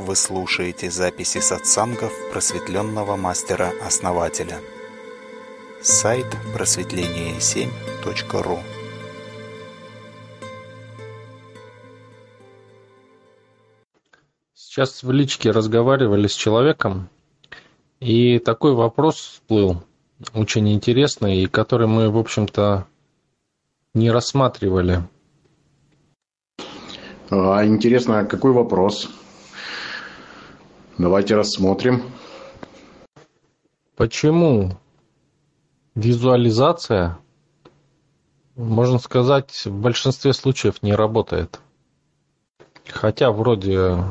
Вы слушаете записи сатсангов просветленного мастера-основателя. Сайт просветление7.ру Сейчас в личке разговаривали с человеком, и такой вопрос всплыл, очень интересный, и который мы, в общем-то, не рассматривали. А, интересно, какой вопрос? Давайте рассмотрим. Почему визуализация, можно сказать, в большинстве случаев не работает? Хотя вроде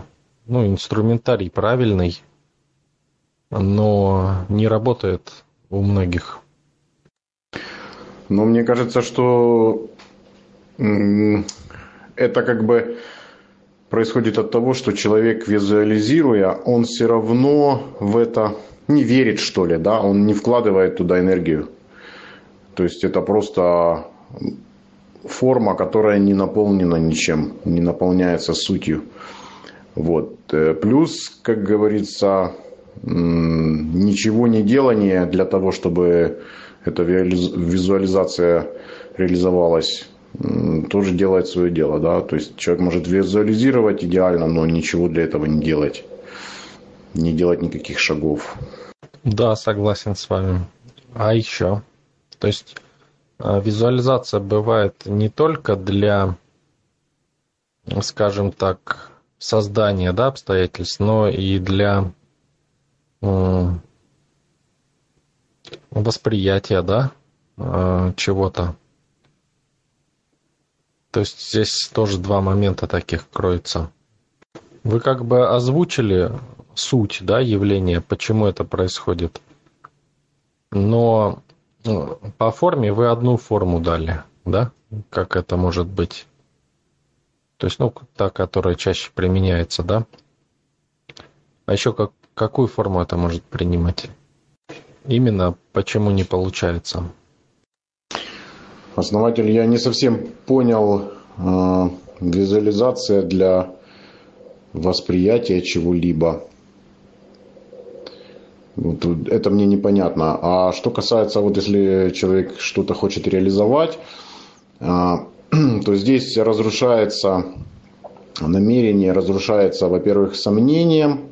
ну, инструментарий правильный, но не работает у многих. Но мне кажется, что это как бы происходит от того, что человек, визуализируя, он все равно в это не верит, что ли, да, он не вкладывает туда энергию. То есть это просто форма, которая не наполнена ничем, не наполняется сутью. Вот. Э, плюс, как говорится, ничего не делание для того, чтобы эта визуализация реализовалась, тоже делает свое дело. Да? То есть человек может визуализировать идеально, но ничего для этого не делать. Не делать никаких шагов. Да, согласен с вами. А еще? То есть а, визуализация бывает не только для, скажем так, создания да, обстоятельств, но и для восприятия, да, а, чего-то. То есть здесь тоже два момента таких кроются. Вы как бы озвучили суть, да, явления, почему это происходит. Но ну, по форме вы одну форму дали, да, как это может быть. То есть, ну, та, которая чаще применяется, да. А еще как, какую форму это может принимать? Именно почему не получается? Основатель, я не совсем понял э, визуализация для восприятия чего-либо. Вот, это мне непонятно. А что касается, вот если человек что-то хочет реализовать, э, то здесь разрушается намерение, разрушается, во-первых, сомнением,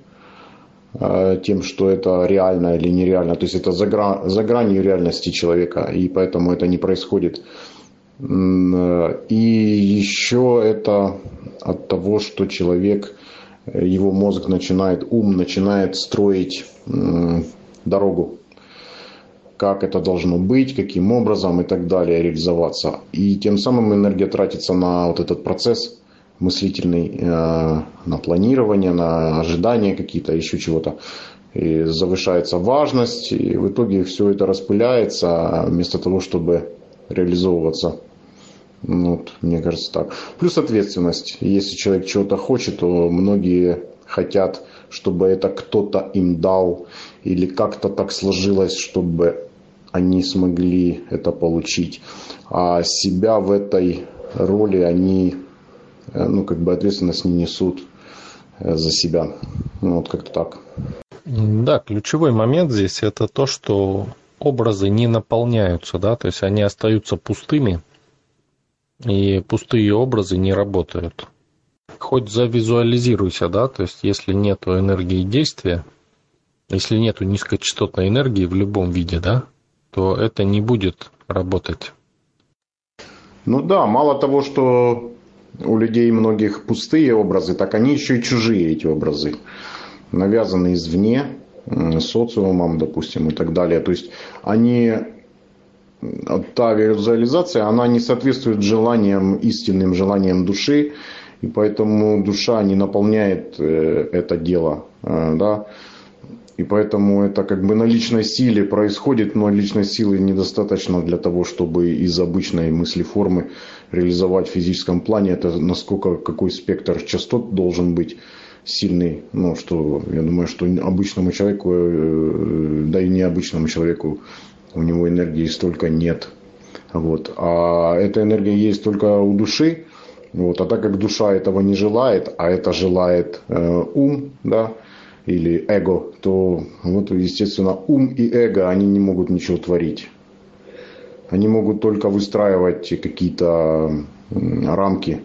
тем, что это реально или нереально. То есть это за, грань, за гранью реальности человека, и поэтому это не происходит. Э, и еще это от того, что человек, э, его мозг начинает, ум начинает строить дорогу, как это должно быть, каким образом и так далее реализоваться. И тем самым энергия тратится на вот этот процесс – мыслительный э, на планирование, на ожидания какие-то, еще чего-то. И завышается важность, и в итоге все это распыляется вместо того, чтобы реализовываться. Ну, вот, мне кажется так. Плюс ответственность. Если человек чего-то хочет, то многие хотят, чтобы это кто-то им дал, или как-то так сложилось, чтобы они смогли это получить. А себя в этой роли они ну, как бы ответственность не несут э, за себя. Ну, вот как-то так. Да, ключевой момент здесь это то, что образы не наполняются, да, то есть они остаются пустыми, и пустые образы не работают. Хоть завизуализируйся, да, то есть если нет энергии действия, если нету низкочастотной энергии в любом виде, да, то это не будет работать. Ну да, мало того, что у людей многих пустые образы, так они еще и чужие эти образы, навязаны извне, социумом, допустим, и так далее. То есть они, та визуализация, она не соответствует желаниям, истинным желаниям души, и поэтому душа не наполняет э, это дело, э, да, и поэтому это как бы на личной силе происходит, но личной силы недостаточно для того, чтобы из обычной мысли формы реализовать в физическом плане. Это насколько, какой спектр частот должен быть сильный. Ну, что я думаю, что обычному человеку, э, да и необычному человеку, у него энергии столько нет. Вот. А эта энергия есть только у души, Вот, а так как душа этого не желает, а это желает э, ум, да, или эго, то вот, естественно, ум и эго, они не могут ничего творить. Они могут только выстраивать какие-то рамки.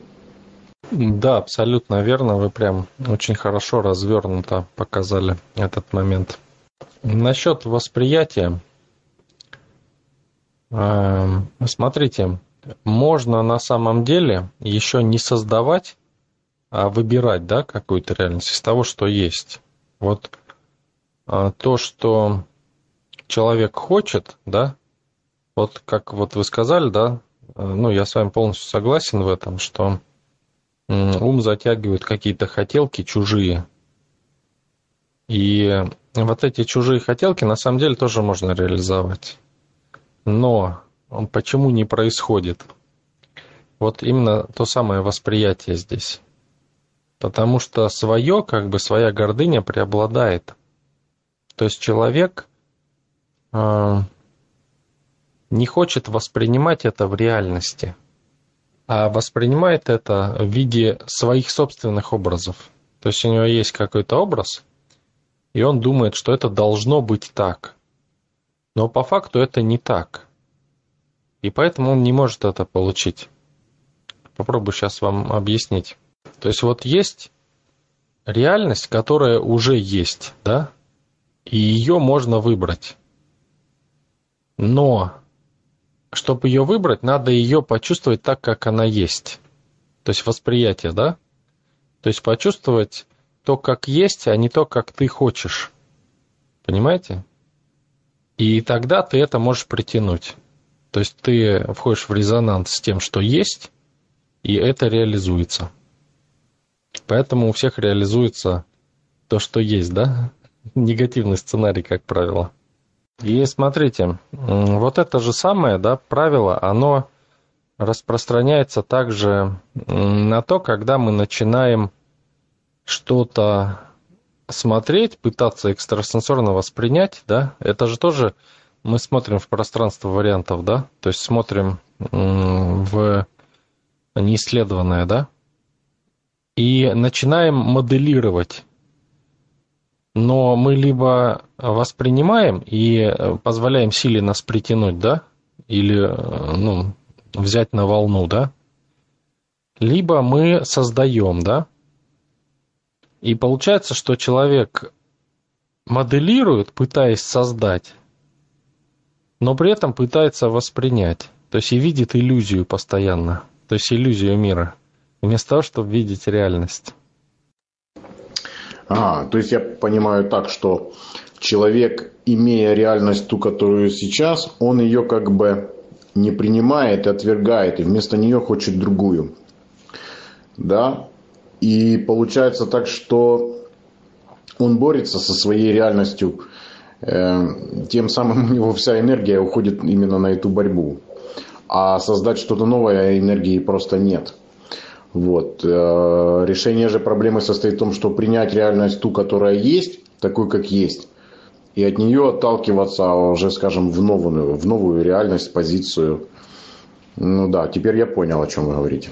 Да, абсолютно верно. Вы прям очень хорошо развернуто показали этот момент. Насчет восприятия. Эм, смотрите, можно на самом деле еще не создавать, а выбирать да, какую-то реальность из того, что есть. Вот а, то, что человек хочет, да, вот как вот вы сказали, да, э, ну, я с вами полностью согласен в этом, что ум затягивает какие-то хотелки чужие. И вот эти чужие хотелки на самом деле тоже можно реализовать. Но почему не происходит? Вот именно то самое восприятие здесь. Потому что свое, как бы своя гордыня преобладает. То есть человек э, не хочет воспринимать это в реальности, а воспринимает это в виде своих собственных образов. То есть у него есть какой-то образ, и он думает, что это должно быть так. Но по факту это не так. И поэтому он не может это получить. Попробую сейчас вам объяснить. То есть вот есть реальность, которая уже есть, да, и ее можно выбрать. Но чтобы ее выбрать, надо ее почувствовать так, как она есть. То есть восприятие, да? То есть почувствовать то, как есть, а не то, как ты хочешь. Понимаете? И тогда ты это можешь притянуть. То есть ты входишь в резонанс с тем, что есть, и это реализуется. Поэтому у всех реализуется то, что есть, да? Негативный сценарий, как правило. И смотрите, вот это же самое, да, правило, оно распространяется также на то, когда мы начинаем что-то смотреть, пытаться экстрасенсорно воспринять, да, это же тоже мы смотрим в пространство вариантов, да, то есть смотрим в неисследованное, да, и начинаем моделировать. Но мы либо воспринимаем и позволяем силе нас притянуть, да, или ну, взять на волну, да, либо мы создаем, да. И получается, что человек моделирует, пытаясь создать, но при этом пытается воспринять. То есть и видит иллюзию постоянно, то есть иллюзию мира вместо того, чтобы видеть реальность. А, то есть я понимаю так, что человек, имея реальность ту, которую сейчас, он ее как бы не принимает и отвергает, и вместо нее хочет другую. Да? И получается так, что он борется со своей реальностью, э, тем самым у него вся энергия уходит именно на эту борьбу. А создать что-то новое энергии просто нет. Вот. Э, решение же проблемы состоит в том, что принять реальность ту, которая есть, такую, как есть, и от нее отталкиваться уже, скажем, в новую, в новую реальность, позицию. Ну да, теперь я понял, о чем вы говорите.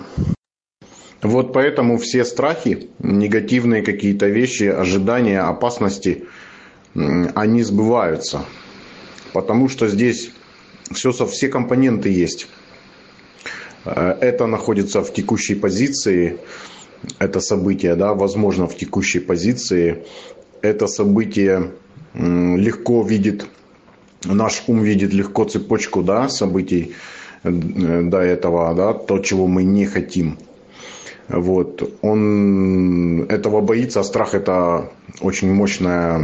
Вот поэтому все страхи, негативные какие-то вещи, ожидания, опасности, они сбываются. Потому что здесь все, все компоненты есть. Э, это находится в текущей позиции, это событие, да, возможно, в текущей позиции. Это событие легко видит, наш ум видит легко цепочку да, событий э, до этого, да, то, чего мы не хотим. Вот. Он этого боится, а страх это очень мощная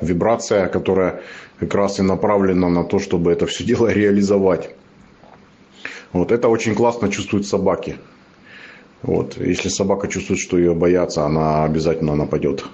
вибрация, которая как раз и направлена на то, чтобы это все дело реализовать. Вот это очень классно чувствуют собаки. Вот. Если собака чувствует, что ее боятся, она обязательно нападет.